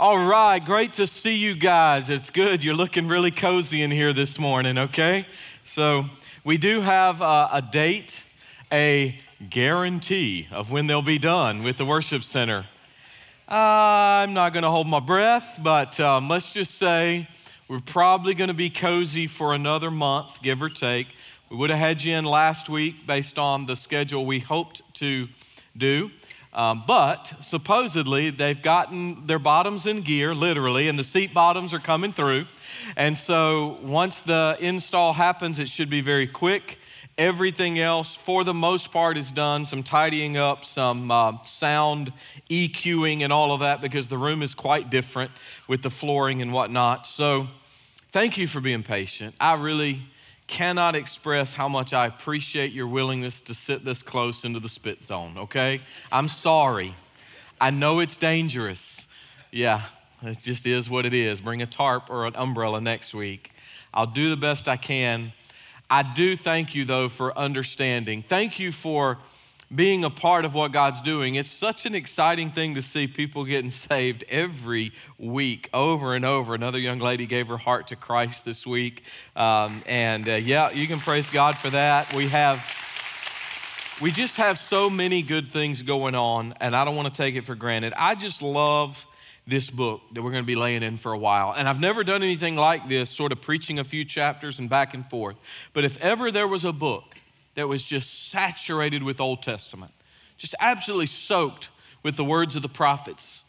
All right, great to see you guys. It's good. You're looking really cozy in here this morning, okay? So, we do have uh, a date, a guarantee of when they'll be done with the worship center. Uh, I'm not going to hold my breath, but um, let's just say we're probably going to be cozy for another month, give or take. We would have had you in last week based on the schedule we hoped to do. Um, but supposedly they've gotten their bottoms in gear, literally, and the seat bottoms are coming through. And so once the install happens, it should be very quick. Everything else, for the most part, is done. Some tidying up, some uh, sound EQing, and all of that because the room is quite different with the flooring and whatnot. So, thank you for being patient. I really cannot express how much I appreciate your willingness to sit this close into the spit zone, okay? I'm sorry. I know it's dangerous. Yeah, it just is what it is. Bring a tarp or an umbrella next week. I'll do the best I can. I do thank you, though, for understanding. Thank you for being a part of what God's doing. It's such an exciting thing to see people getting saved every week, over and over. Another young lady gave her heart to Christ this week. Um, and uh, yeah, you can praise God for that. We have. We just have so many good things going on, and I don't want to take it for granted. I just love this book that we're going to be laying in for a while. And I've never done anything like this, sort of preaching a few chapters and back and forth. But if ever there was a book that was just saturated with Old Testament, just absolutely soaked with the words of the prophets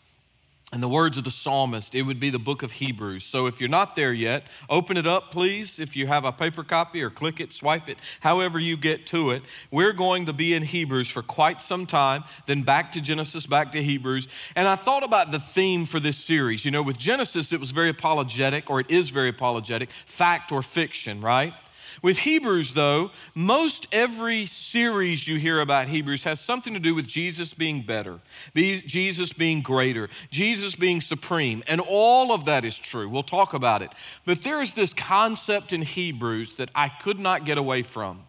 and the words of the psalmist, it would be the book of Hebrews. So if you're not there yet, open it up, please. If you have a paper copy or click it, swipe it, however you get to it. We're going to be in Hebrews for quite some time, then back to Genesis, back to Hebrews. And I thought about the theme for this series. You know, with Genesis, it was very apologetic, or it is very apologetic, fact or fiction, right? With Hebrews, though, most every series you hear about Hebrews has something to do with Jesus being better, Jesus being greater, Jesus being supreme, and all of that is true. We'll talk about it. But there is this concept in Hebrews that I could not get away from.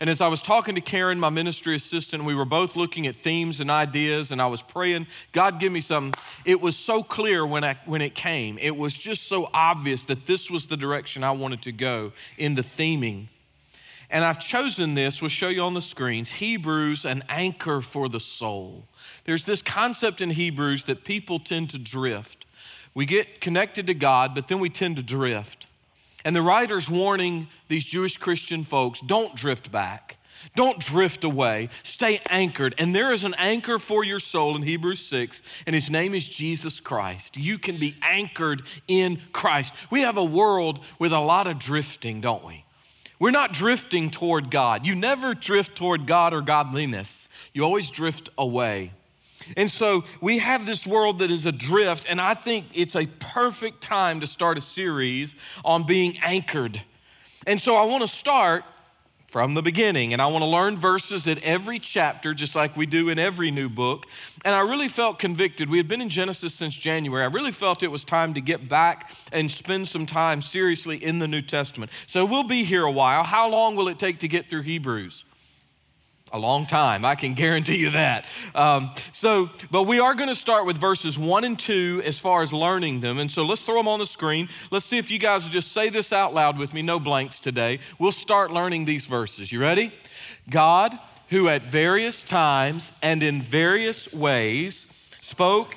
And as I was talking to Karen, my ministry assistant, we were both looking at themes and ideas, and I was praying, God, give me something. It was so clear when, I, when it came. It was just so obvious that this was the direction I wanted to go in the theming. And I've chosen this, we'll show you on the screens Hebrews, an anchor for the soul. There's this concept in Hebrews that people tend to drift. We get connected to God, but then we tend to drift. And the writer's warning these Jewish Christian folks don't drift back. Don't drift away. Stay anchored. And there is an anchor for your soul in Hebrews 6, and his name is Jesus Christ. You can be anchored in Christ. We have a world with a lot of drifting, don't we? We're not drifting toward God. You never drift toward God or godliness, you always drift away. And so we have this world that is adrift, and I think it's a perfect time to start a series on being anchored. And so I want to start from the beginning, and I want to learn verses at every chapter, just like we do in every new book. And I really felt convicted. We had been in Genesis since January. I really felt it was time to get back and spend some time seriously in the New Testament. So we'll be here a while. How long will it take to get through Hebrews? A long time. I can guarantee you that. Um, so, but we are going to start with verses one and two as far as learning them. And so let's throw them on the screen. Let's see if you guys will just say this out loud with me. No blanks today. We'll start learning these verses. You ready? God, who at various times and in various ways spoke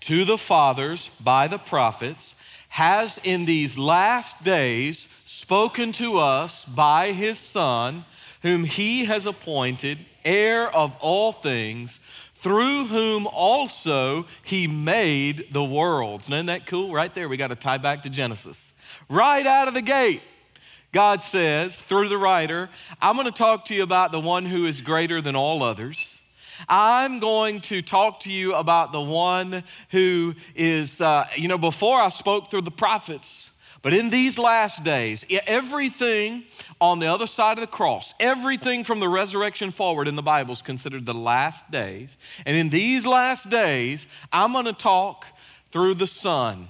to the fathers by the prophets, has in these last days spoken to us by his Son whom he has appointed heir of all things, through whom also he made the worlds. isn't that cool? Right there, we got to tie back to Genesis. Right out of the gate, God says through the writer, I'm going to talk to you about the one who is greater than all others. I'm going to talk to you about the one who is, uh, you know, before I spoke through the prophets. But in these last days, everything on the other side of the cross, everything from the resurrection forward in the Bible is considered the last days. And in these last days, I'm going to talk through the Son.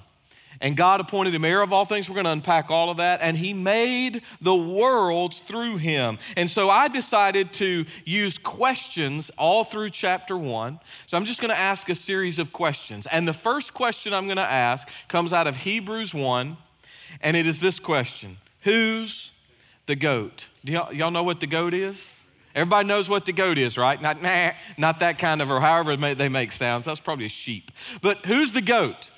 and God appointed him heir of all things. We're going to unpack all of that. And he made the worlds through him. And so I decided to use questions all through chapter one. So I'm just going to ask a series of questions. And the first question I'm going to ask comes out of Hebrews 1, and it is this question Who's the goat? Do y'all, y'all know what the goat is? Everybody knows what the goat is, right? Not nah, not that kind of, or however they make sounds. That's probably a sheep. But who's the goat?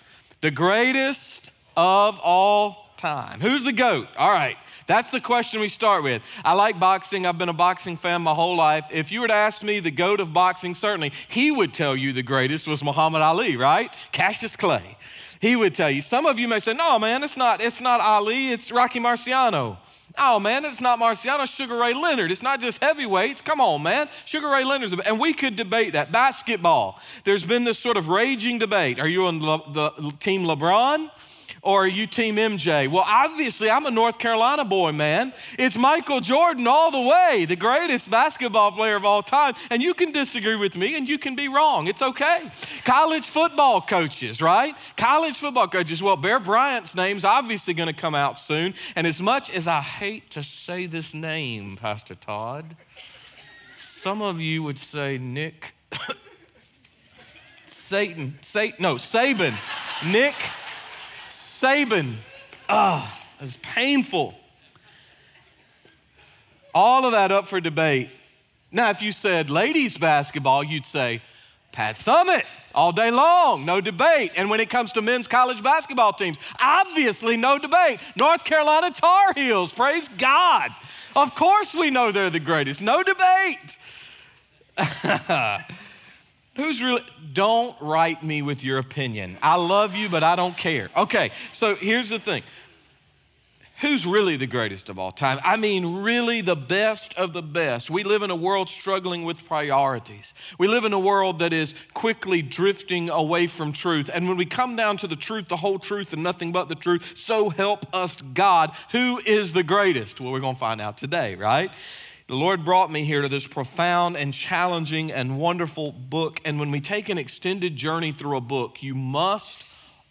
The greatest of all time. Who's the GOAT? All right, that's the question we start with. I like boxing. I've been a boxing fan my whole life. If you were to ask me the GOAT of boxing, certainly he would tell you the greatest was Muhammad Ali, right? Cassius Clay. He would tell you. Some of you may say, no, man, it's not, it's not Ali, it's Rocky Marciano. Oh man, it's not Marciano, Sugar Ray Leonard. It's not just heavyweights. Come on, man. Sugar Ray Leonard's, and we could debate that. Basketball. There's been this sort of raging debate. Are you on the, the team LeBron? Or are you Team MJ? Well, obviously, I'm a North Carolina boy, man. It's Michael Jordan all the way, the greatest basketball player of all time. And you can disagree with me and you can be wrong. It's okay. College football coaches, right? College football coaches. Well, Bear Bryant's name's obviously going to come out soon. And as much as I hate to say this name, Pastor Todd, some of you would say Nick. Satan, Satan, no, Saban, Nick Saban. Ah, oh, painful. All of that up for debate. Now, if you said ladies basketball, you'd say Pat Summitt all day long, no debate. And when it comes to men's college basketball teams, obviously no debate. North Carolina Tar Heels, praise God. Of course we know they're the greatest, no debate. Who's really, don't write me with your opinion. I love you, but I don't care. Okay, so here's the thing who's really the greatest of all time? I mean, really the best of the best. We live in a world struggling with priorities. We live in a world that is quickly drifting away from truth. And when we come down to the truth, the whole truth, and nothing but the truth, so help us God, who is the greatest? Well, we're going to find out today, right? The Lord brought me here to this profound and challenging and wonderful book. And when we take an extended journey through a book, you must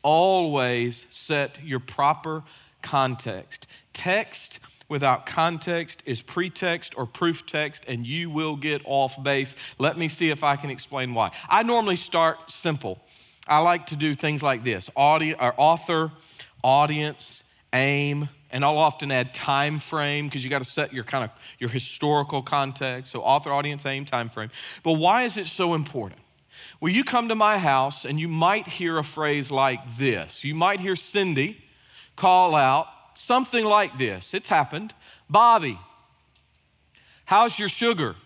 always set your proper context. Text without context is pretext or proof text, and you will get off base. Let me see if I can explain why. I normally start simple. I like to do things like this Audi, or author, audience, aim, and I'll often add time frame because you got to set your kind of your historical context. So author, audience, aim, time frame. But why is it so important? Well, you come to my house and you might hear a phrase like this. You might hear Cindy call out something like this. It's happened. Bobby, how's your sugar?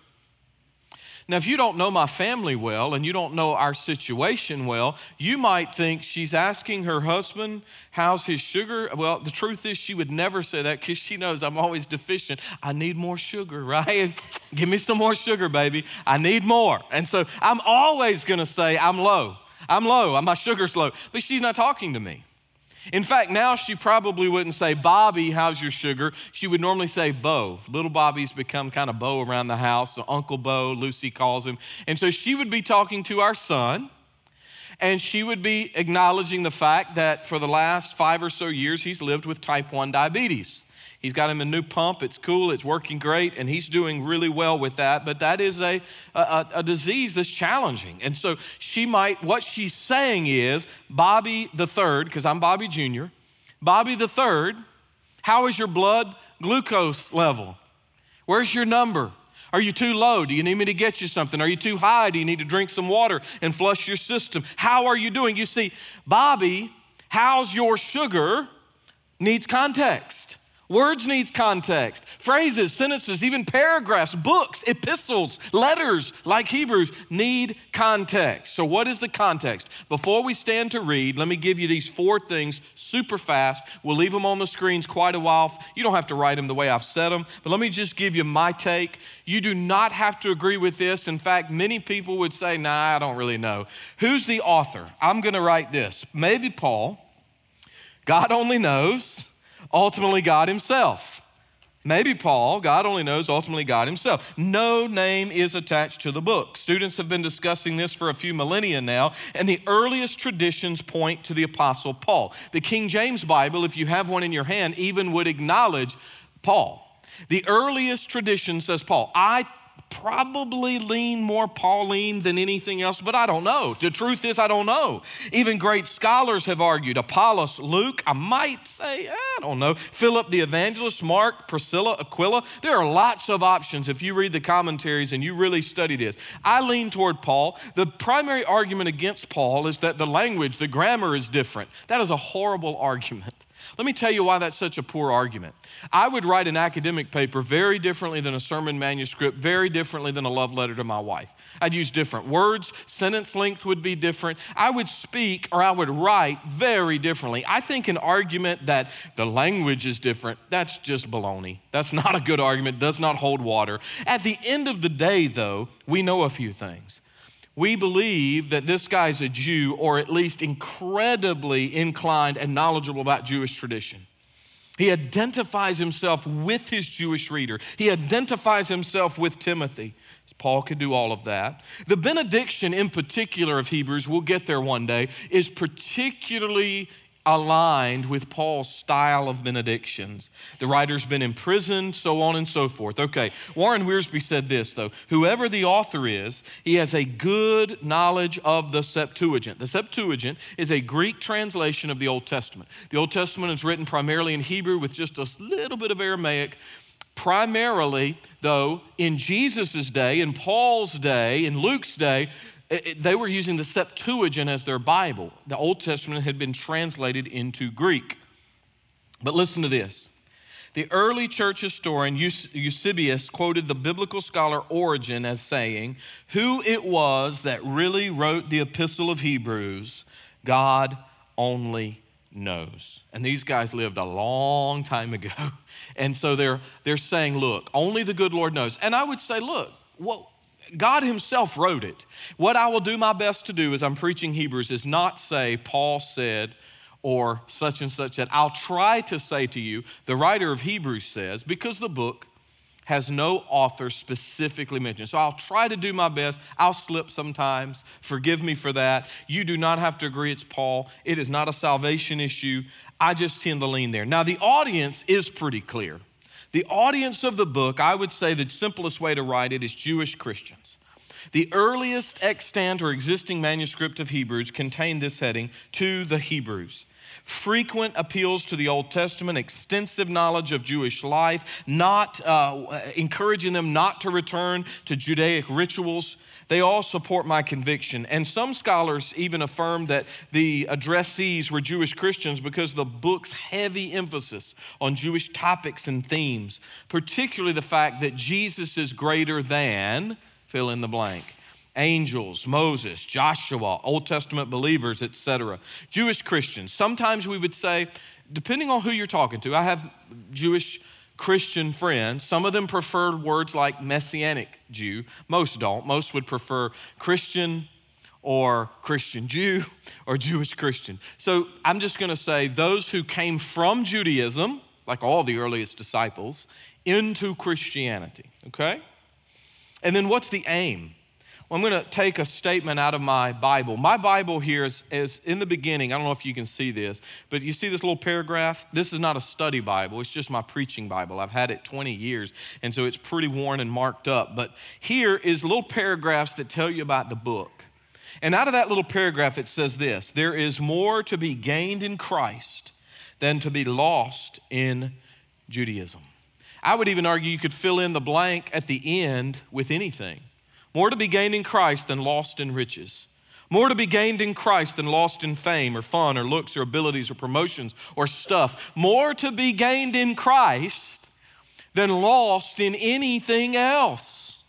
Now, if you don't know my family well and you don't know our situation well, you might think she's asking her husband, How's his sugar? Well, the truth is, she would never say that because she knows I'm always deficient. I need more sugar, right? Give me some more sugar, baby. I need more. And so I'm always going to say, I'm low. I'm low. My sugar's low. But she's not talking to me. In fact, now she probably wouldn't say, Bobby, how's your sugar? She would normally say, Bo. Little Bobby's become kind of Bo around the house. So Uncle Bo, Lucy calls him. And so she would be talking to our son, and she would be acknowledging the fact that for the last five or so years, he's lived with type 1 diabetes. He's got him a new pump. It's cool. It's working great. And he's doing really well with that. But that is a, a, a disease that's challenging. And so she might, what she's saying is, Bobby the third, because I'm Bobby Jr., Bobby the third, how is your blood glucose level? Where's your number? Are you too low? Do you need me to get you something? Are you too high? Do you need to drink some water and flush your system? How are you doing? You see, Bobby, how's your sugar needs context. Words needs context. Phrases, sentences, even paragraphs, books, epistles, letters like Hebrews need context. So, what is the context? Before we stand to read, let me give you these four things super fast. We'll leave them on the screens quite a while. You don't have to write them the way I've said them, but let me just give you my take. You do not have to agree with this. In fact, many people would say, nah, I don't really know. Who's the author? I'm going to write this. Maybe Paul. God only knows ultimately God Himself. Maybe Paul, God only knows, ultimately God himself. No name is attached to the book. Students have been discussing this for a few millennia now, and the earliest traditions point to the Apostle Paul. The King James Bible, if you have one in your hand, even would acknowledge Paul. The earliest tradition says Paul. I probably lean more Pauline than anything else, but I don't know. The truth is, I don't know. Even great scholars have argued Apollos, Luke, I might say, I don't know, Philip the evangelist, Mark, Priscilla, Aquila. There are lots of options if you read the commentaries and you really study this. I lean toward Paul. The primary argument against Paul is that the language, the grammar is different. That is a horrible argument. Let me tell you why that's such a poor argument. I would write an academic paper very differently than a sermon manuscript, very differently than a love letter to my wife. I'd use different words, sentence length would be different. I would speak or I would write very differently. I think an argument that the language is different, that's just baloney. That's not a good argument, does not hold water. At the end of the day, though, we know a few things we believe that this guy's a Jew or at least incredibly inclined and knowledgeable about Jewish tradition. He identifies himself with his Jewish reader, he identifies himself with Timothy. Paul could do all of that. The benediction, in particular, of Hebrews, we'll get there one day, is particularly aligned with Paul's style of benedictions. The writer's been imprisoned, so on and so forth. Okay, Warren Wiersbe said this, though whoever the author is, he has a good knowledge of the Septuagint. The Septuagint is a Greek translation of the Old Testament. The Old Testament is written primarily in Hebrew with just a little bit of Aramaic. Primarily, though, in Jesus' day, in Paul's day, in Luke's day, it, they were using the Septuagint as their Bible. The Old Testament had been translated into Greek. But listen to this. The early church historian Eusebius quoted the biblical scholar Origen as saying, Who it was that really wrote the epistle of Hebrews, God only knows. And these guys lived a long time ago. And so they're, they're saying, Look, only the good Lord knows. And I would say, Look, what, God Himself wrote it. What I will do my best to do as I'm preaching Hebrews is not say, Paul said, or such and such that. I'll try to say to you, the writer of Hebrews says, because the book has no author specifically mentioned. So I'll try to do my best. I'll slip sometimes. Forgive me for that. You do not have to agree it's Paul. It is not a salvation issue. I just tend to lean there. Now, the audience is pretty clear. The audience of the book, I would say the simplest way to write it is Jewish Christians. The earliest extant or existing manuscript of Hebrews contained this heading to the Hebrews. Frequent appeals to the Old Testament, extensive knowledge of Jewish life, not uh, encouraging them not to return to Judaic rituals, they all support my conviction. And some scholars even affirm that the addressees were Jewish Christians because the book's heavy emphasis on Jewish topics and themes, particularly the fact that Jesus is greater than, fill in the blank angels, Moses, Joshua, Old Testament believers, etc. Jewish Christians. Sometimes we would say, depending on who you're talking to, I have Jewish Christian friends. Some of them preferred words like Messianic Jew. Most don't. Most would prefer Christian or Christian Jew or Jewish Christian. So I'm just going to say those who came from Judaism, like all the earliest disciples, into Christianity, okay? And then what's the aim? I'm going to take a statement out of my Bible. My Bible here is, is, in the beginning. I don't know if you can see this, but you see this little paragraph? This is not a study Bible, it's just my preaching Bible. I've had it 20 years, and so it's pretty worn and marked up. But here is little paragraphs that tell you about the book. And out of that little paragraph, it says this There is more to be gained in Christ than to be lost in Judaism. I would even argue you could fill in the blank at the end with anything. More to be gained in Christ than lost in riches. More to be gained in Christ than lost in fame or fun or looks or abilities or promotions or stuff. More to be gained in Christ than lost in anything else.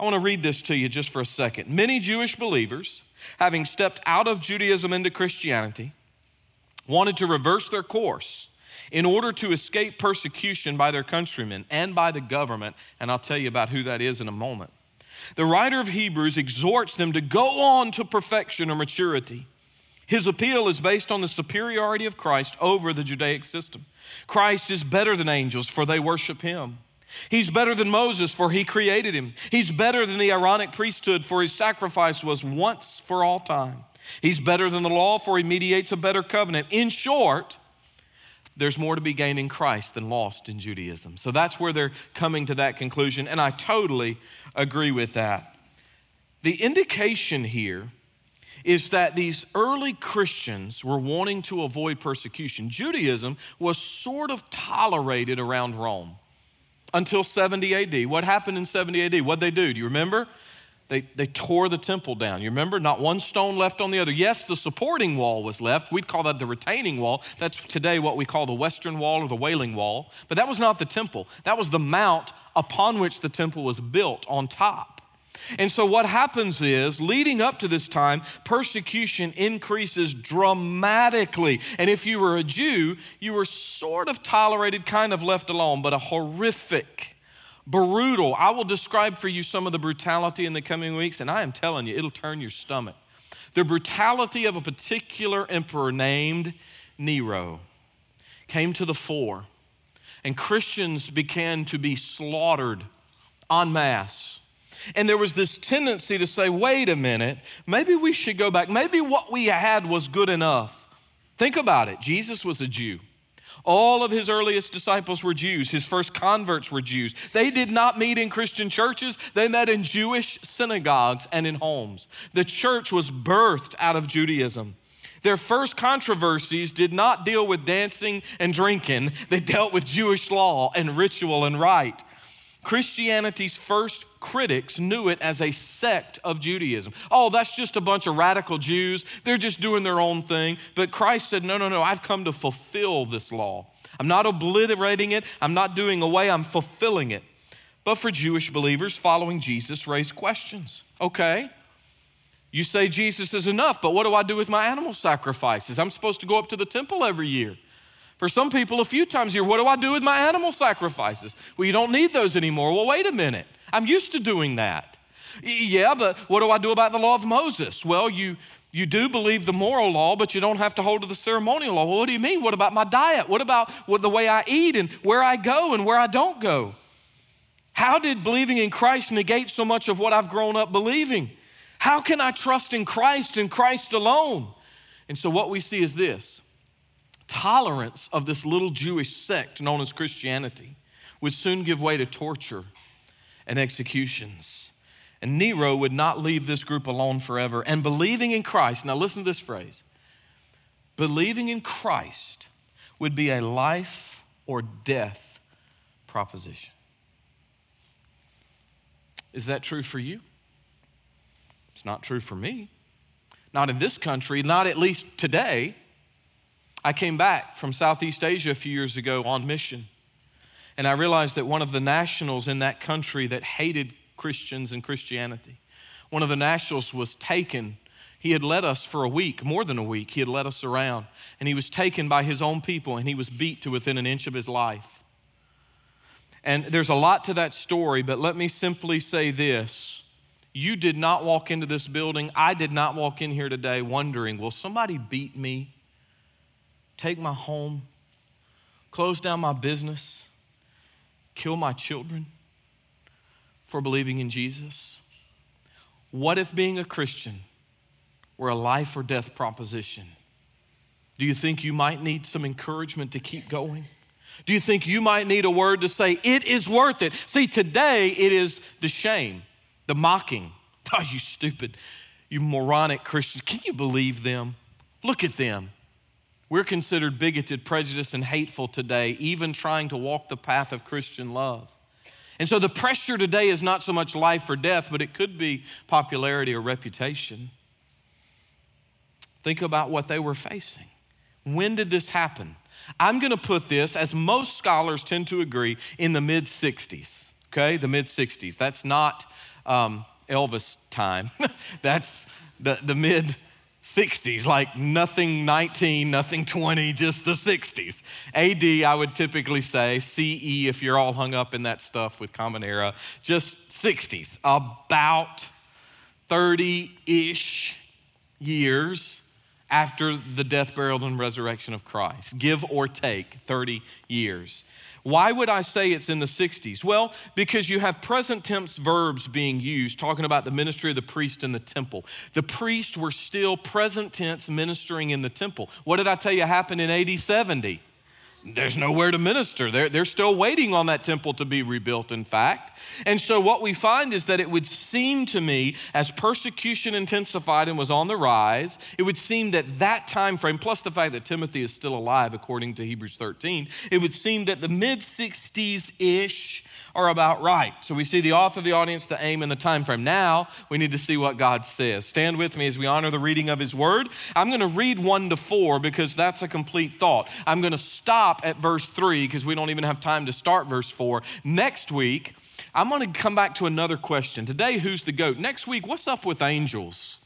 I want to read this to you just for a second. Many Jewish believers, having stepped out of Judaism into Christianity, wanted to reverse their course in order to escape persecution by their countrymen and by the government. And I'll tell you about who that is in a moment. The writer of Hebrews exhorts them to go on to perfection or maturity. His appeal is based on the superiority of Christ over the Judaic system. Christ is better than angels, for they worship him. He's better than Moses, for he created him. He's better than the Aaronic priesthood, for his sacrifice was once for all time. He's better than the law, for he mediates a better covenant. In short, there's more to be gained in Christ than lost in Judaism. So that's where they're coming to that conclusion, and I totally agree with that. The indication here is that these early Christians were wanting to avoid persecution. Judaism was sort of tolerated around Rome until 70 AD. What happened in 70 AD? What'd they do? Do you remember? They, they tore the temple down. You remember? Not one stone left on the other. Yes, the supporting wall was left. We'd call that the retaining wall. That's today what we call the Western Wall or the Wailing Wall. But that was not the temple, that was the mount upon which the temple was built on top. And so, what happens is, leading up to this time, persecution increases dramatically. And if you were a Jew, you were sort of tolerated, kind of left alone, but a horrific, brutal. I will describe for you some of the brutality in the coming weeks, and I am telling you, it'll turn your stomach. The brutality of a particular emperor named Nero came to the fore, and Christians began to be slaughtered en masse and there was this tendency to say, wait a minute, maybe we should go back. Maybe what we had was good enough. Think about it. Jesus was a Jew. All of his earliest disciples were Jews. His first converts were Jews. They did not meet in Christian churches, they met in Jewish synagogues and in homes. The church was birthed out of Judaism. Their first controversies did not deal with dancing and drinking, they dealt with Jewish law and ritual and rite. Christianity's first critics knew it as a sect of Judaism. Oh, that's just a bunch of radical Jews. They're just doing their own thing. But Christ said, No, no, no, I've come to fulfill this law. I'm not obliterating it, I'm not doing away, I'm fulfilling it. But for Jewish believers following Jesus raised questions. Okay, you say Jesus is enough, but what do I do with my animal sacrifices? I'm supposed to go up to the temple every year. For some people, a few times a year, what do I do with my animal sacrifices? Well, you don't need those anymore. Well, wait a minute. I'm used to doing that. Yeah, but what do I do about the law of Moses? Well, you, you do believe the moral law, but you don't have to hold to the ceremonial law. Well, what do you mean? What about my diet? What about what, the way I eat and where I go and where I don't go? How did believing in Christ negate so much of what I've grown up believing? How can I trust in Christ and Christ alone? And so, what we see is this tolerance of this little Jewish sect known as Christianity would soon give way to torture and executions. And Nero would not leave this group alone forever. And believing in Christ, now listen to this phrase believing in Christ would be a life or death proposition. Is that true for you? It's not true for me. Not in this country, not at least today. I came back from Southeast Asia a few years ago on mission. And I realized that one of the nationals in that country that hated Christians and Christianity, one of the nationals was taken. He had led us for a week, more than a week. He had led us around. And he was taken by his own people and he was beat to within an inch of his life. And there's a lot to that story, but let me simply say this. You did not walk into this building. I did not walk in here today wondering, will somebody beat me, take my home, close down my business? kill my children for believing in Jesus? What if being a Christian were a life or death proposition? Do you think you might need some encouragement to keep going? Do you think you might need a word to say, it is worth it? See, today it is the shame, the mocking. Oh, you stupid, you moronic Christians. Can you believe them? Look at them. We're considered bigoted, prejudiced, and hateful today, even trying to walk the path of Christian love. And so the pressure today is not so much life or death, but it could be popularity or reputation. Think about what they were facing. When did this happen? I'm going to put this, as most scholars tend to agree, in the mid 60s. Okay, the mid 60s. That's not um, Elvis time, that's the, the mid 60s, like nothing 19, nothing 20, just the 60s. AD, I would typically say, CE, if you're all hung up in that stuff with Common Era, just 60s, about 30 ish years after the death, burial, and resurrection of Christ, give or take 30 years. Why would I say it's in the 60s? Well, because you have present tense verbs being used, talking about the ministry of the priest in the temple. The priests were still present tense ministering in the temple. What did I tell you happened in AD 70? There's nowhere to minister. They're, they're still waiting on that temple to be rebuilt, in fact. And so, what we find is that it would seem to me, as persecution intensified and was on the rise, it would seem that that time frame, plus the fact that Timothy is still alive, according to Hebrews 13, it would seem that the mid 60s ish are about right. So we see the author, the audience, the aim, and the time frame. Now we need to see what God says. Stand with me as we honor the reading of His Word. I'm going to read one to four because that's a complete thought. I'm going to stop at verse three because we don't even have time to start verse four. Next week, I'm going to come back to another question. Today, who's the goat? Next week, what's up with angels?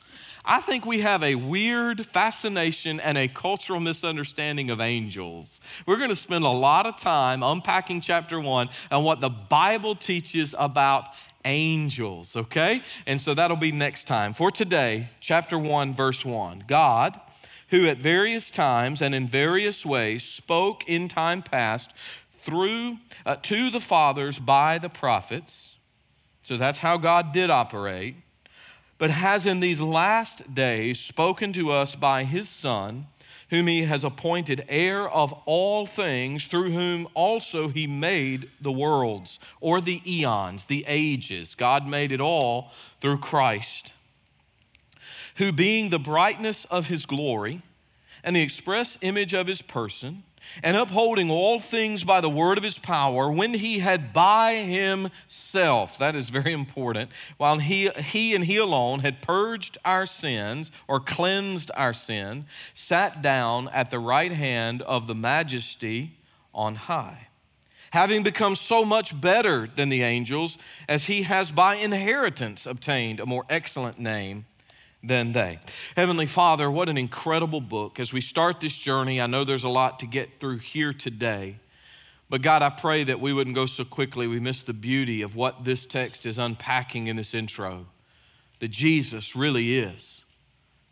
I think we have a weird fascination and a cultural misunderstanding of angels. We're going to spend a lot of time unpacking chapter one and what the Bible teaches about angels, okay? And so that'll be next time. For today, chapter 1, verse 1 God, who at various times and in various ways spoke in time past through uh, to the fathers by the prophets. So that's how God did operate but has in these last days spoken to us by his Son, whom he has appointed heir of all things, through whom also he made the worlds, or the eons, the ages. God made it all through Christ, who being the brightness of his glory and the express image of his person, and upholding all things by the word of his power, when he had by himself, that is very important, while he, he and he alone had purged our sins or cleansed our sin, sat down at the right hand of the majesty on high. Having become so much better than the angels, as he has by inheritance obtained a more excellent name than they. Heavenly Father, what an incredible book. As we start this journey, I know there's a lot to get through here today. But God, I pray that we wouldn't go so quickly we miss the beauty of what this text is unpacking in this intro. That Jesus really is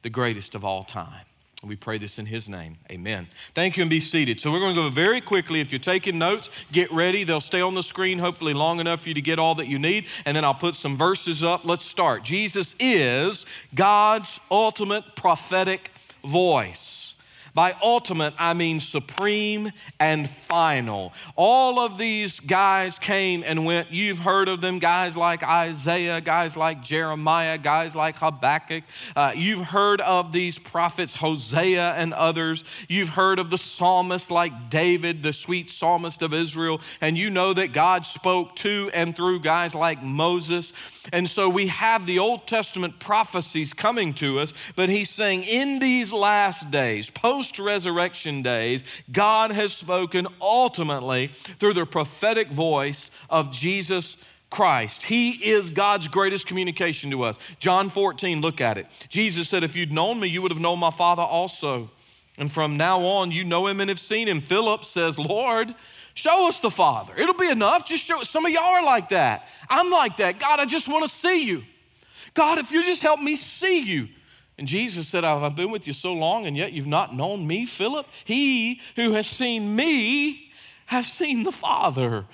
the greatest of all time. And we pray this in His name. Amen. Thank you and be seated. So, we're going to go very quickly. If you're taking notes, get ready. They'll stay on the screen, hopefully, long enough for you to get all that you need. And then I'll put some verses up. Let's start. Jesus is God's ultimate prophetic voice. By ultimate, I mean supreme and final. All of these guys came and went. You've heard of them, guys like Isaiah, guys like Jeremiah, guys like Habakkuk. Uh, you've heard of these prophets, Hosea and others. You've heard of the psalmists like David, the sweet psalmist of Israel. And you know that God spoke to and through guys like Moses. And so we have the Old Testament prophecies coming to us, but he's saying in these last days, post post resurrection days, God has spoken ultimately through the prophetic voice of Jesus Christ. He is God's greatest communication to us. John 14, look at it. Jesus said, If you'd known me, you would have known my Father also. And from now on, you know him and have seen him. Philip says, Lord, show us the Father. It'll be enough. Just show Us. Some of y'all are like that. I'm like that. God, I just want to see you. God, if you just help me see you. And Jesus said, I've been with you so long, and yet you've not known me, Philip. He who has seen me has seen the Father.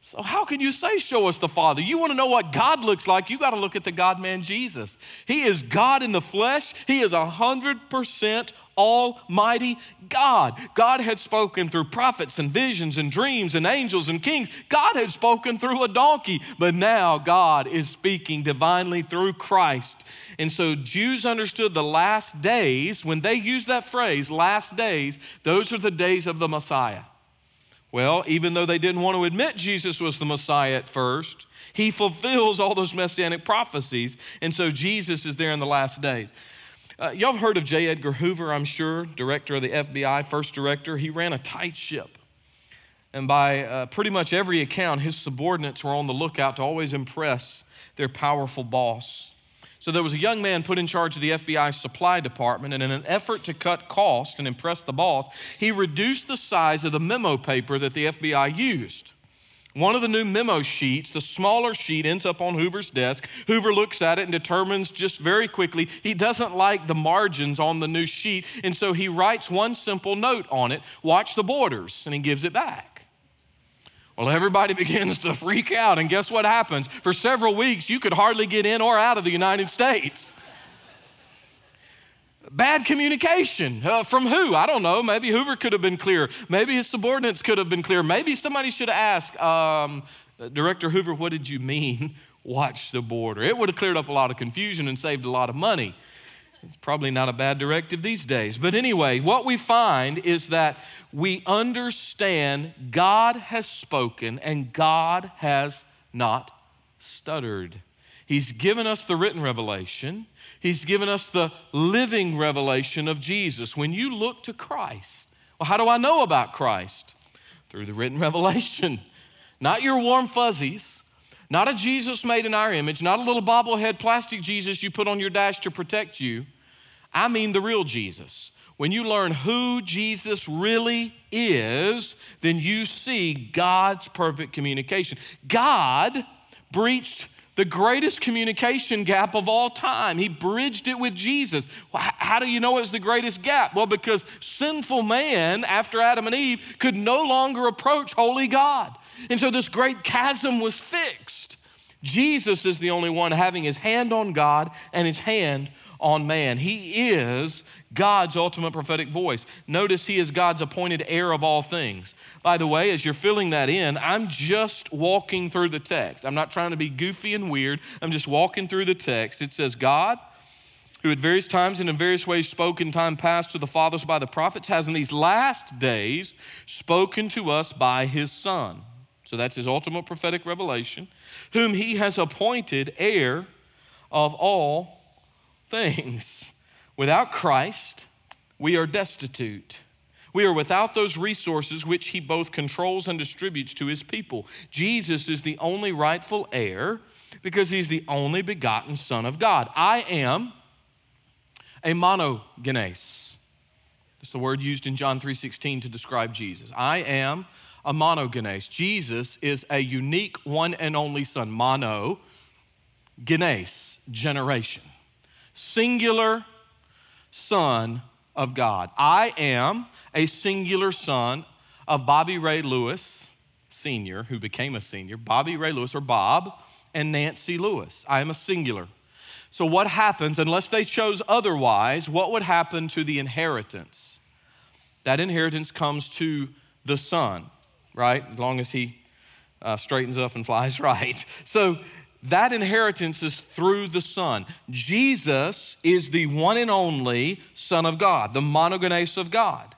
So, how can you say, Show us the Father? You want to know what God looks like, you got to look at the God man Jesus. He is God in the flesh, He is 100% Almighty God. God had spoken through prophets and visions and dreams and angels and kings. God had spoken through a donkey, but now God is speaking divinely through Christ. And so Jews understood the last days, when they use that phrase, last days, those are the days of the Messiah. Well, even though they didn't want to admit Jesus was the Messiah at first, he fulfills all those messianic prophecies. And so Jesus is there in the last days. Uh, y'all have heard of J. Edgar Hoover, I'm sure, director of the FBI, first director. He ran a tight ship. And by uh, pretty much every account, his subordinates were on the lookout to always impress their powerful boss. So there was a young man put in charge of the FBI supply department, and in an effort to cut cost and impress the boss, he reduced the size of the memo paper that the FBI used. One of the new memo sheets, the smaller sheet, ends up on Hoover's desk. Hoover looks at it and determines just very quickly he doesn't like the margins on the new sheet, and so he writes one simple note on it watch the borders, and he gives it back. Well, everybody begins to freak out, and guess what happens? For several weeks, you could hardly get in or out of the United States. Bad communication. Uh, from who? I don't know. Maybe Hoover could have been clear. Maybe his subordinates could have been clear. Maybe somebody should have asked, um, Director Hoover, what did you mean? Watch the border. It would have cleared up a lot of confusion and saved a lot of money. It's probably not a bad directive these days. But anyway, what we find is that we understand God has spoken and God has not stuttered. He's given us the written revelation, He's given us the living revelation of Jesus. When you look to Christ, well, how do I know about Christ? Through the written revelation. Not your warm fuzzies, not a Jesus made in our image, not a little bobblehead plastic Jesus you put on your dash to protect you. I mean the real Jesus. When you learn who Jesus really is, then you see God's perfect communication. God breached the greatest communication gap of all time. He bridged it with Jesus. How do you know it's the greatest gap? Well, because sinful man, after Adam and Eve, could no longer approach holy God. And so this great chasm was fixed. Jesus is the only one having his hand on God and his hand on man. He is God's ultimate prophetic voice. Notice he is God's appointed heir of all things. By the way, as you're filling that in, I'm just walking through the text. I'm not trying to be goofy and weird. I'm just walking through the text. It says, God, who at various times and in various ways spoke in time past to the fathers by the prophets, has in these last days spoken to us by his Son. So that's his ultimate prophetic revelation, whom he has appointed heir of all things. Without Christ, we are destitute. We are without those resources which he both controls and distributes to his people. Jesus is the only rightful heir because he's the only begotten Son of God. I am a monogenes. That's the word used in John 3:16 to describe Jesus. I am a monogenes. Jesus is a unique one and only son. Mono, genes, generation. Singular son of God. I am a singular son of Bobby Ray Lewis, senior, who became a senior, Bobby Ray Lewis, or Bob, and Nancy Lewis. I am a singular. So, what happens, unless they chose otherwise, what would happen to the inheritance? That inheritance comes to the son, right? As long as he uh, straightens up and flies right. So, that inheritance is through the Son. Jesus is the one and only Son of God, the monogenes of God.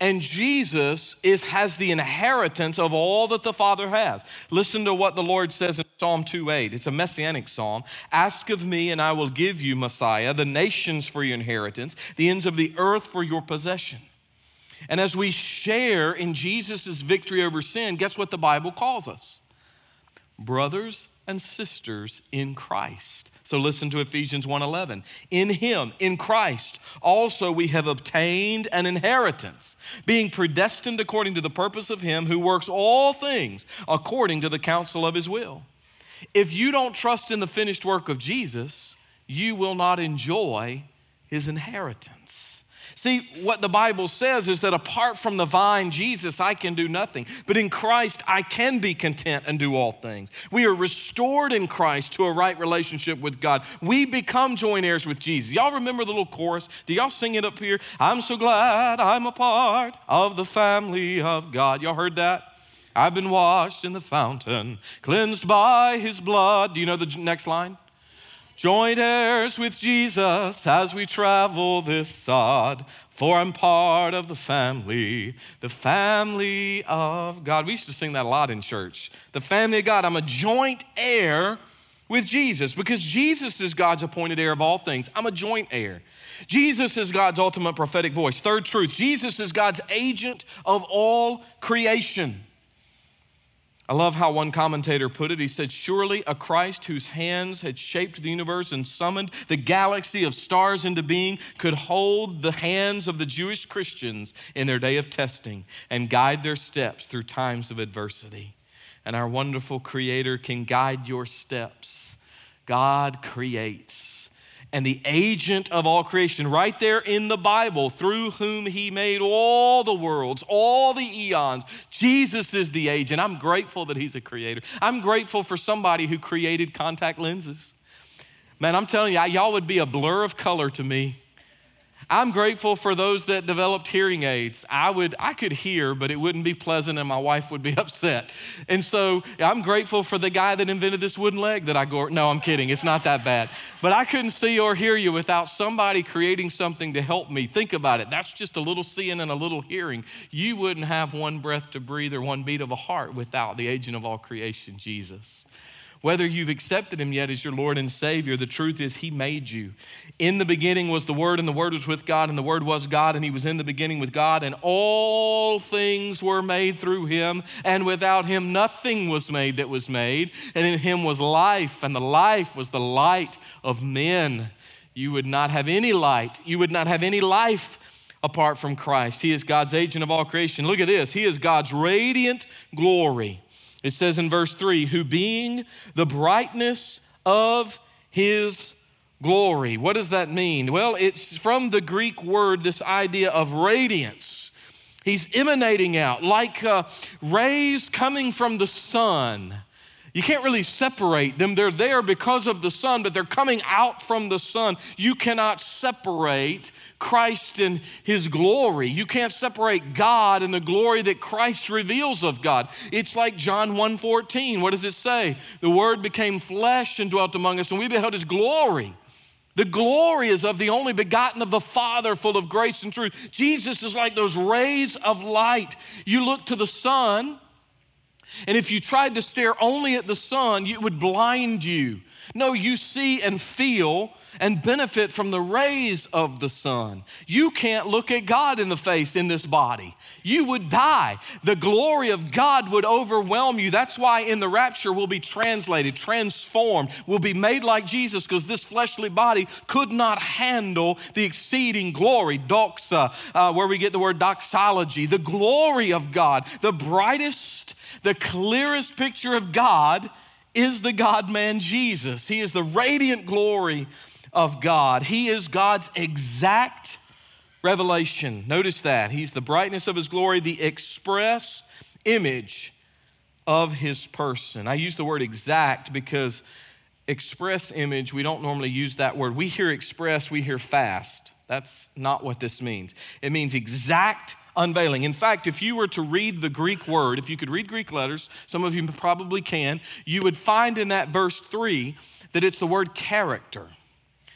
And Jesus is, has the inheritance of all that the Father has. Listen to what the Lord says in Psalm 2:8. It's a messianic psalm. Ask of me, and I will give you, Messiah, the nations for your inheritance, the ends of the earth for your possession. And as we share in Jesus' victory over sin, guess what the Bible calls us? Brothers and sisters in Christ. So listen to Ephesians 1:11. In him, in Christ, also we have obtained an inheritance, being predestined according to the purpose of him who works all things according to the counsel of his will. If you don't trust in the finished work of Jesus, you will not enjoy his inheritance. See, what the Bible says is that apart from the vine, Jesus, I can do nothing. But in Christ, I can be content and do all things. We are restored in Christ to a right relationship with God. We become joint heirs with Jesus. Y'all remember the little chorus? Do y'all sing it up here? I'm so glad I'm a part of the family of God. Y'all heard that? I've been washed in the fountain, cleansed by his blood. Do you know the next line? Joint heirs with Jesus as we travel this sod, for I'm part of the family, the family of God. We used to sing that a lot in church. The family of God. I'm a joint heir with Jesus because Jesus is God's appointed heir of all things. I'm a joint heir. Jesus is God's ultimate prophetic voice. Third truth Jesus is God's agent of all creation. I love how one commentator put it. He said, Surely a Christ whose hands had shaped the universe and summoned the galaxy of stars into being could hold the hands of the Jewish Christians in their day of testing and guide their steps through times of adversity. and our wonderful Creator can guide your steps. God creates and the agent of all creation, right there in the Bible, through whom he made all the worlds, all the eons. Jesus is the agent. I'm grateful that he's a creator. I'm grateful for somebody who created contact lenses. Man, I'm telling you, y'all would be a blur of color to me I'm grateful for those that developed hearing aids. I would I could hear, but it wouldn't be pleasant and my wife would be upset. And so I'm grateful for the guy that invented this wooden leg that I go no, I'm kidding. It's not that bad. But I couldn't see or hear you without somebody creating something to help me. Think about it. That's just a little seeing and a little hearing. You wouldn't have one breath to breathe or one beat of a heart without the agent of all creation, Jesus. Whether you've accepted him yet as your Lord and Savior, the truth is he made you. In the beginning was the Word, and the Word was with God, and the Word was God, and he was in the beginning with God, and all things were made through him, and without him nothing was made that was made. And in him was life, and the life was the light of men. You would not have any light, you would not have any life apart from Christ. He is God's agent of all creation. Look at this. He is God's radiant glory it says in verse 3 who being the brightness of his glory. What does that mean? Well, it's from the Greek word, this idea of radiance. He's emanating out like uh, rays coming from the sun. You can't really separate them. They're there because of the sun, but they're coming out from the sun. You cannot separate Christ and his glory. You can't separate God and the glory that Christ reveals of God. It's like John 1:14. What does it say? The word became flesh and dwelt among us and we beheld his glory. The glory is of the only begotten of the Father, full of grace and truth. Jesus is like those rays of light. You look to the sun, and if you tried to stare only at the sun, it would blind you. No, you see and feel and benefit from the rays of the sun. You can't look at God in the face in this body. You would die. The glory of God would overwhelm you. That's why in the rapture we'll be translated, transformed, we'll be made like Jesus because this fleshly body could not handle the exceeding glory, doxa, uh, where we get the word doxology, the glory of God, the brightest the clearest picture of God is the God man Jesus. He is the radiant glory of God. He is God's exact revelation. Notice that. He's the brightness of his glory, the express image of his person. I use the word exact because express image, we don't normally use that word. We hear express, we hear fast. That's not what this means. It means exact unveiling. In fact, if you were to read the Greek word, if you could read Greek letters, some of you probably can, you would find in that verse three that it's the word character.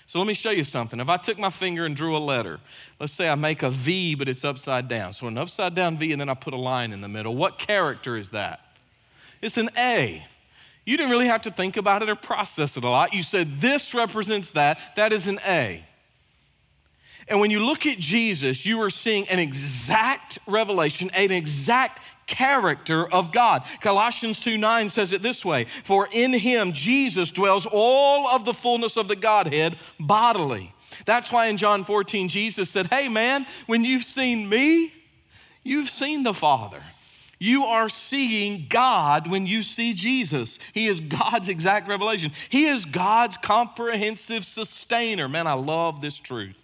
So let me show you something. If I took my finger and drew a letter, let's say I make a V, but it's upside down. So an upside down V, and then I put a line in the middle. What character is that? It's an A. You didn't really have to think about it or process it a lot. You said, This represents that. That is an A. And when you look at Jesus, you are seeing an exact revelation, an exact character of God. Colossians 2 9 says it this way For in him, Jesus, dwells all of the fullness of the Godhead bodily. That's why in John 14, Jesus said, Hey, man, when you've seen me, you've seen the Father. You are seeing God when you see Jesus. He is God's exact revelation. He is God's comprehensive sustainer. Man, I love this truth.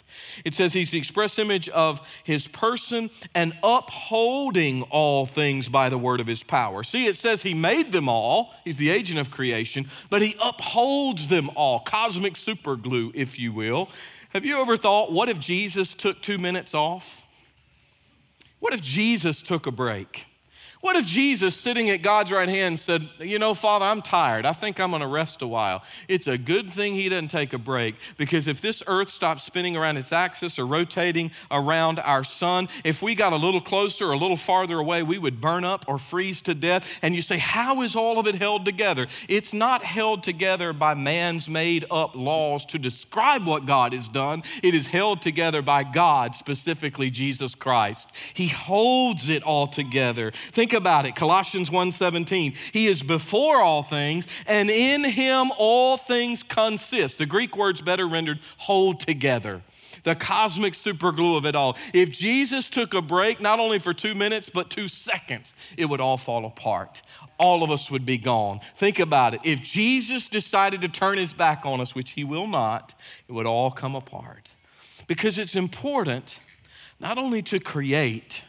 It says he's the express image of his person and upholding all things by the word of his power. See, it says he made them all, he's the agent of creation, but he upholds them all, cosmic superglue, if you will. Have you ever thought, what if Jesus took two minutes off? What if Jesus took a break? What if Jesus, sitting at God's right hand, said, You know, Father, I'm tired. I think I'm going to rest a while. It's a good thing he doesn't take a break because if this earth stops spinning around its axis or rotating around our sun, if we got a little closer or a little farther away, we would burn up or freeze to death. And you say, How is all of it held together? It's not held together by man's made up laws to describe what God has done, it is held together by God, specifically Jesus Christ. He holds it all together. Think about it. Colossians 1:17. He is before all things, and in him all things consist. The Greek word's better rendered hold together. the cosmic superglue of it all. If Jesus took a break, not only for two minutes, but two seconds, it would all fall apart. All of us would be gone. Think about it. If Jesus decided to turn his back on us, which he will not, it would all come apart. Because it's important not only to create,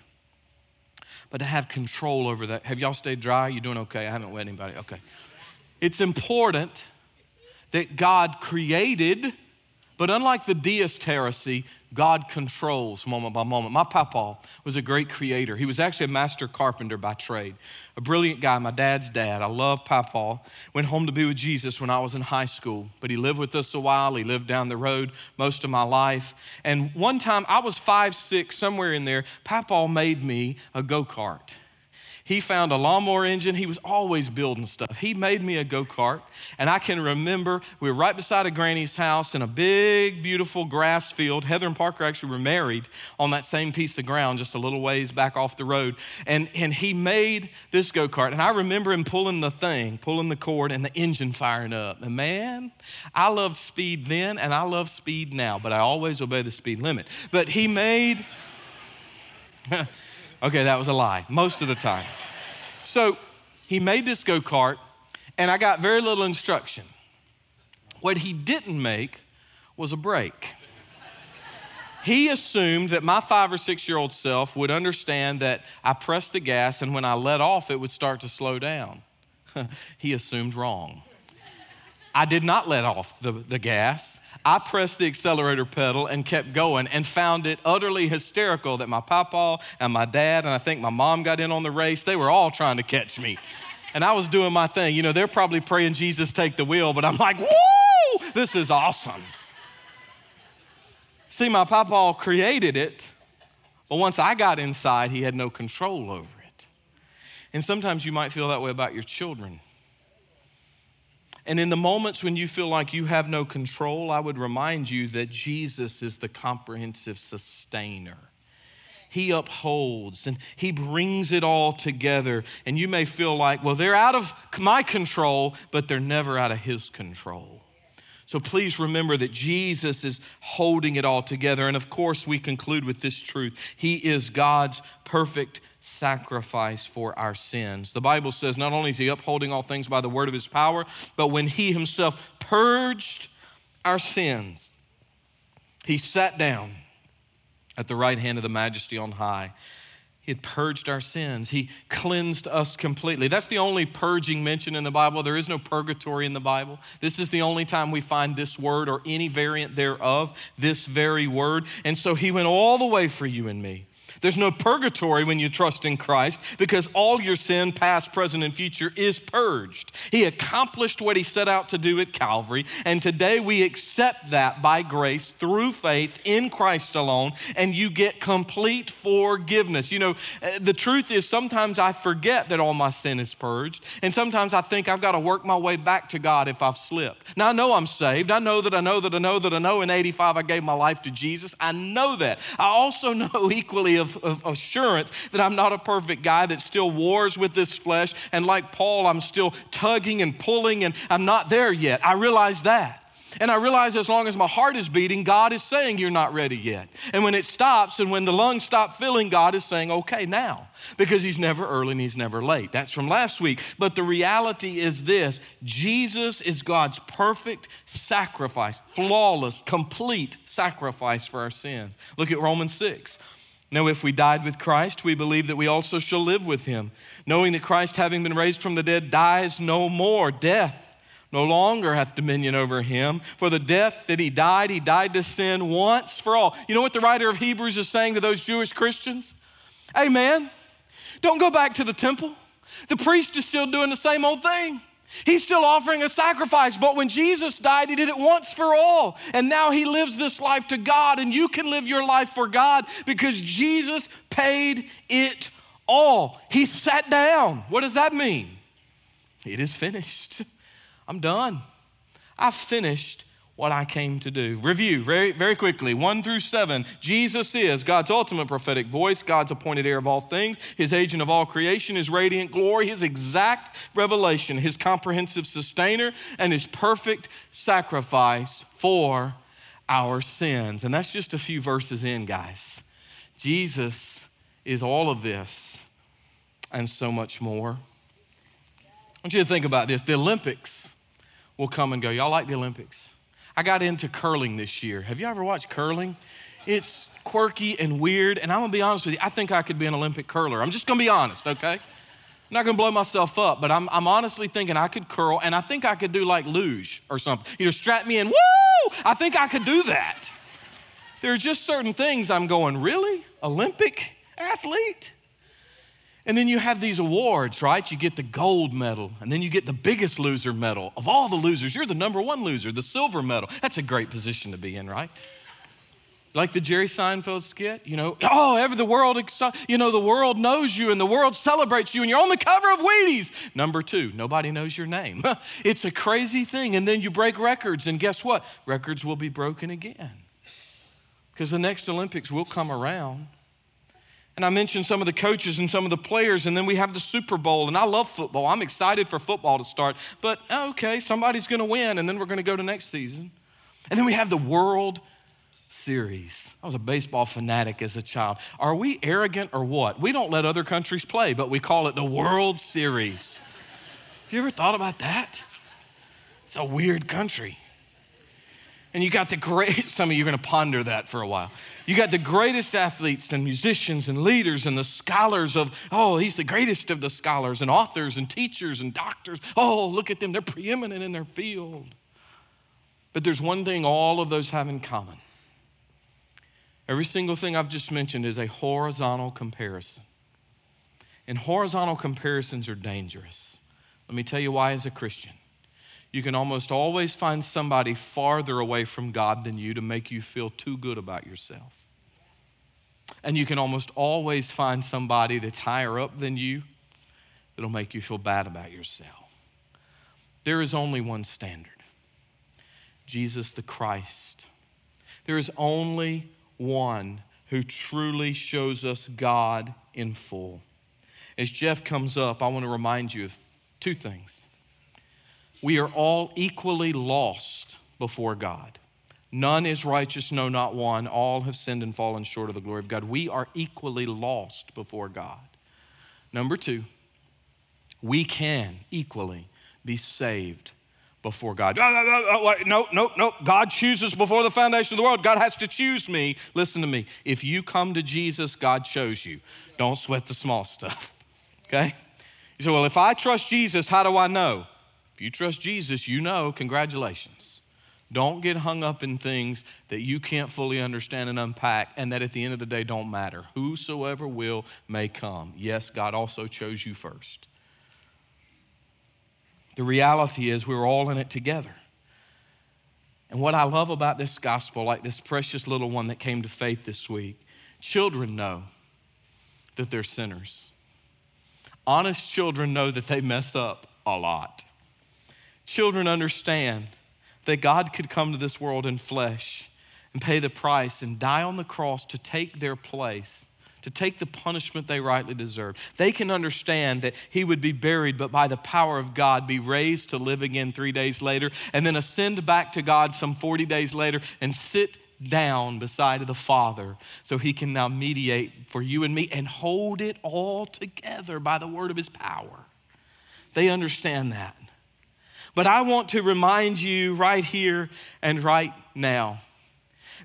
but to have control over that. Have y'all stayed dry? You doing okay? I haven't wet anybody. Okay. It's important that God created but unlike the deist heresy, God controls moment by moment. My papa was a great creator. He was actually a master carpenter by trade, a brilliant guy, my dad's dad. I love papa. Went home to be with Jesus when I was in high school, but he lived with us a while. He lived down the road most of my life. And one time, I was five, six, somewhere in there, papa made me a go kart. He found a lawnmower engine. He was always building stuff. He made me a go kart. And I can remember we were right beside a granny's house in a big, beautiful grass field. Heather and Parker actually were married on that same piece of ground, just a little ways back off the road. And, and he made this go kart. And I remember him pulling the thing, pulling the cord, and the engine firing up. And man, I loved speed then, and I love speed now, but I always obey the speed limit. But he made. Okay, that was a lie, most of the time. So he made this go kart, and I got very little instruction. What he didn't make was a brake. He assumed that my five or six year old self would understand that I pressed the gas and when I let off, it would start to slow down. he assumed wrong. I did not let off the, the gas. I pressed the accelerator pedal and kept going and found it utterly hysterical that my papa and my dad, and I think my mom got in on the race, they were all trying to catch me. And I was doing my thing. You know, they're probably praying, Jesus, take the wheel, but I'm like, whoa, this is awesome. See, my papa created it, but once I got inside, he had no control over it. And sometimes you might feel that way about your children. And in the moments when you feel like you have no control, I would remind you that Jesus is the comprehensive sustainer. He upholds and He brings it all together. And you may feel like, well, they're out of my control, but they're never out of His control. So please remember that Jesus is holding it all together. And of course, we conclude with this truth He is God's perfect sacrifice for our sins. The Bible says not only is He upholding all things by the word of His power, but when He Himself purged our sins, He sat down at the right hand of the majesty on high. He had purged our sins. He cleansed us completely. That's the only purging mentioned in the Bible. There is no purgatory in the Bible. This is the only time we find this word or any variant thereof, this very word. And so he went all the way for you and me. There's no purgatory when you trust in Christ because all your sin, past, present, and future, is purged. He accomplished what he set out to do at Calvary, and today we accept that by grace through faith in Christ alone, and you get complete forgiveness. You know, eh, the truth is sometimes I forget that all my sin is purged, and sometimes I think I've got to work my way back to God if I've slipped. Now I know I'm saved. I know that I know that I know that I know in 85 I gave my life to Jesus. I know that. I also know equally of of, assurance that I'm not a perfect guy that still wars with this flesh. And like Paul, I'm still tugging and pulling, and I'm not there yet. I realize that. And I realize as long as my heart is beating, God is saying you're not ready yet. And when it stops and when the lungs stop filling, God is saying, okay, now. Because He's never early and He's never late. That's from last week. But the reality is this Jesus is God's perfect sacrifice, flawless, complete sacrifice for our sins. Look at Romans 6. Now, if we died with Christ, we believe that we also shall live with him, knowing that Christ, having been raised from the dead, dies no more. Death no longer hath dominion over him. For the death that he died, he died to sin once for all. You know what the writer of Hebrews is saying to those Jewish Christians? Hey, man, don't go back to the temple. The priest is still doing the same old thing. He's still offering a sacrifice, but when Jesus died, he did it once for all. And now he lives this life to God, and you can live your life for God because Jesus paid it all. He sat down. What does that mean? It is finished. I'm done. I've finished what I came to do. Review very, very quickly 1 through 7. Jesus is God's ultimate prophetic voice, God's appointed heir of all things, his agent of all creation, his radiant glory, his exact revelation, his comprehensive sustainer, and his perfect sacrifice for our sins. And that's just a few verses in, guys. Jesus is all of this and so much more. I want you to think about this. The Olympics will come and go. Y'all like the Olympics? I got into curling this year. Have you ever watched curling? It's quirky and weird, and I'm gonna be honest with you, I think I could be an Olympic curler. I'm just gonna be honest, okay? I'm not gonna blow myself up, but I'm, I'm honestly thinking I could curl, and I think I could do like luge or something. You know, strap me in, woo! I think I could do that. There are just certain things I'm going, really? Olympic athlete? And then you have these awards, right? You get the gold medal, and then you get the biggest loser medal. Of all the losers, you're the number one loser, the silver medal. That's a great position to be in, right? Like the Jerry Seinfeld skit, you know, oh, ever the world, you know, the world knows you and the world celebrates you and you're on the cover of Wheaties. Number two, nobody knows your name. it's a crazy thing. And then you break records, and guess what? Records will be broken again. Because the next Olympics will come around. And I mentioned some of the coaches and some of the players, and then we have the Super Bowl. And I love football. I'm excited for football to start. But oh, okay, somebody's going to win, and then we're going to go to next season. And then we have the World Series. I was a baseball fanatic as a child. Are we arrogant or what? We don't let other countries play, but we call it the World Series. Have you ever thought about that? It's a weird country. And you got the great, some of you are going to ponder that for a while. You got the greatest athletes and musicians and leaders and the scholars of, oh, he's the greatest of the scholars and authors and teachers and doctors. Oh, look at them, they're preeminent in their field. But there's one thing all of those have in common. Every single thing I've just mentioned is a horizontal comparison. And horizontal comparisons are dangerous. Let me tell you why, as a Christian you can almost always find somebody farther away from God than you to make you feel too good about yourself. And you can almost always find somebody that's higher up than you that'll make you feel bad about yourself. There is only one standard Jesus the Christ. There is only one who truly shows us God in full. As Jeff comes up, I want to remind you of two things. We are all equally lost before God. None is righteous, no, not one. All have sinned and fallen short of the glory of God. We are equally lost before God. Number two, we can equally be saved before God. No, no, no. God chooses before the foundation of the world. God has to choose me. Listen to me. If you come to Jesus, God chose you. Don't sweat the small stuff. Okay? You say, well, if I trust Jesus, how do I know? If you trust Jesus, you know, congratulations. Don't get hung up in things that you can't fully understand and unpack, and that at the end of the day don't matter. Whosoever will may come. Yes, God also chose you first. The reality is, we're all in it together. And what I love about this gospel, like this precious little one that came to faith this week, children know that they're sinners. Honest children know that they mess up a lot. Children understand that God could come to this world in flesh and pay the price and die on the cross to take their place, to take the punishment they rightly deserve. They can understand that he would be buried, but by the power of God, be raised to live again three days later, and then ascend back to God some 40 days later and sit down beside the Father so he can now mediate for you and me and hold it all together by the word of his power. They understand that. But I want to remind you right here and right now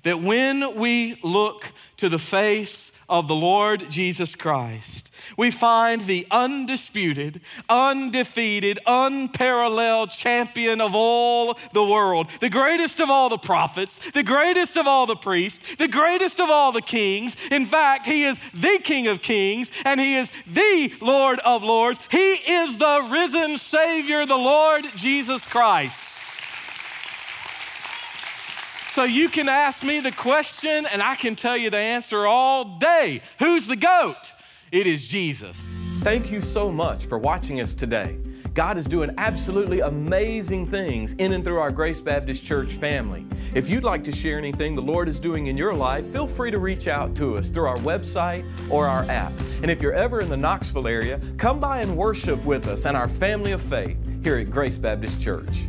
that when we look to the face of the Lord Jesus Christ, we find the undisputed, undefeated, unparalleled champion of all the world, the greatest of all the prophets, the greatest of all the priests, the greatest of all the kings. In fact, he is the King of kings and he is the Lord of lords. He is the risen Savior, the Lord Jesus Christ. So you can ask me the question, and I can tell you the answer all day. Who's the GOAT? It is Jesus. Thank you so much for watching us today. God is doing absolutely amazing things in and through our Grace Baptist Church family. If you'd like to share anything the Lord is doing in your life, feel free to reach out to us through our website or our app. And if you're ever in the Knoxville area, come by and worship with us and our family of faith here at Grace Baptist Church.